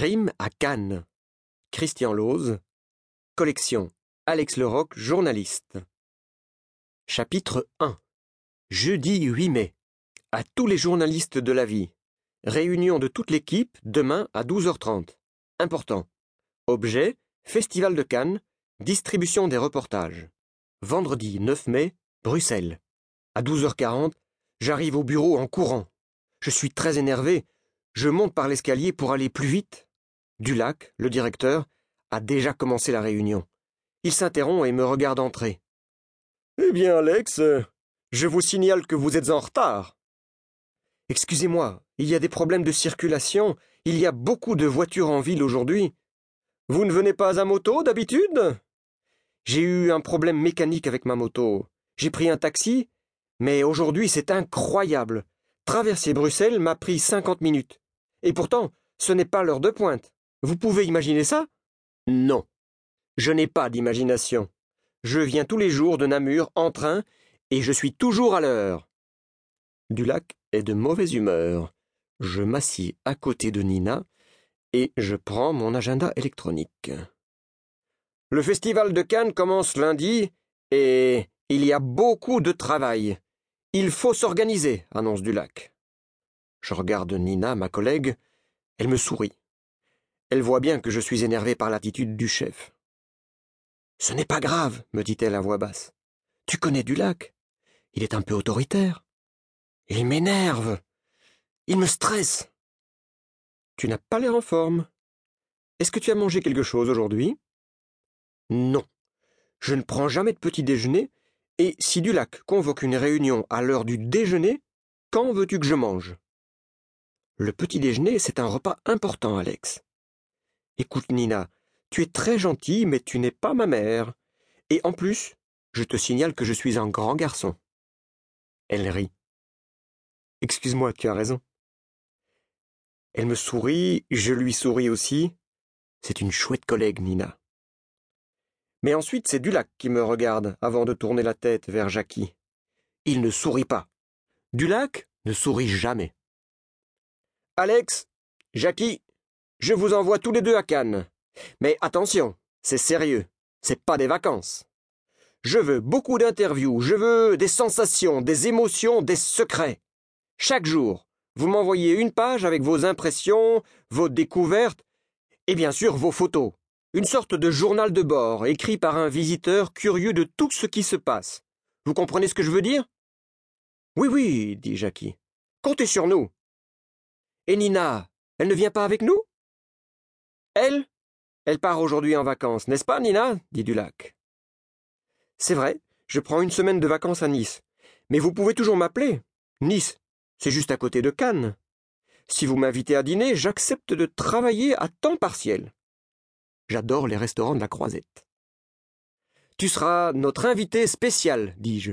Crime à Cannes. Christian Lose. Collection Alex Leroc, journaliste. Chapitre 1 Jeudi 8 mai. À tous les journalistes de la vie. Réunion de toute l'équipe demain à 12h30. Important. Objet Festival de Cannes. Distribution des reportages. Vendredi 9 mai, Bruxelles. À 12h40, j'arrive au bureau en courant. Je suis très énervé. Je monte par l'escalier pour aller plus vite. Dulac, le directeur, a déjà commencé la réunion. Il s'interrompt et me regarde entrer. Eh bien, Alex, je vous signale que vous êtes en retard. Excusez-moi, il y a des problèmes de circulation, il y a beaucoup de voitures en ville aujourd'hui. Vous ne venez pas à moto d'habitude? J'ai eu un problème mécanique avec ma moto. J'ai pris un taxi, mais aujourd'hui c'est incroyable. Traverser Bruxelles m'a pris cinquante minutes. Et pourtant, ce n'est pas l'heure de pointe. Vous pouvez imaginer ça? Non. Je n'ai pas d'imagination. Je viens tous les jours de Namur en train et je suis toujours à l'heure. Dulac est de mauvaise humeur. Je m'assieds à côté de Nina et je prends mon agenda électronique. Le festival de Cannes commence lundi et il y a beaucoup de travail. Il faut s'organiser, annonce Dulac. Je regarde Nina, ma collègue. Elle me sourit. Elle voit bien que je suis énervé par l'attitude du chef. Ce n'est pas grave, me dit-elle à voix basse. Tu connais Dulac. Il est un peu autoritaire. Il m'énerve. Il me stresse. Tu n'as pas l'air en forme. Est-ce que tu as mangé quelque chose aujourd'hui? Non. Je ne prends jamais de petit déjeuner et si Dulac convoque une réunion à l'heure du déjeuner, quand veux-tu que je mange? Le petit déjeuner, c'est un repas important, Alex. Écoute, Nina, tu es très gentille, mais tu n'es pas ma mère. Et en plus, je te signale que je suis un grand garçon. Elle rit. Excuse-moi, tu as raison. Elle me sourit, je lui souris aussi. C'est une chouette collègue, Nina. Mais ensuite, c'est Dulac qui me regarde avant de tourner la tête vers Jackie. Il ne sourit pas. Dulac ne sourit jamais. Alex, Jackie, je vous envoie tous les deux à Cannes. Mais attention, c'est sérieux, c'est pas des vacances. Je veux beaucoup d'interviews, je veux des sensations, des émotions, des secrets. Chaque jour, vous m'envoyez une page avec vos impressions, vos découvertes, et bien sûr vos photos. Une sorte de journal de bord, écrit par un visiteur curieux de tout ce qui se passe. Vous comprenez ce que je veux dire? Oui, oui, dit Jackie. Comptez sur nous. Et Nina, elle ne vient pas avec nous? Elle Elle part aujourd'hui en vacances, n'est-ce pas, Nina? dit Dulac. C'est vrai, je prends une semaine de vacances à Nice. Mais vous pouvez toujours m'appeler. Nice, c'est juste à côté de Cannes. Si vous m'invitez à dîner, j'accepte de travailler à temps partiel. J'adore les restaurants de la Croisette. Tu seras notre invité spécial, dis-je.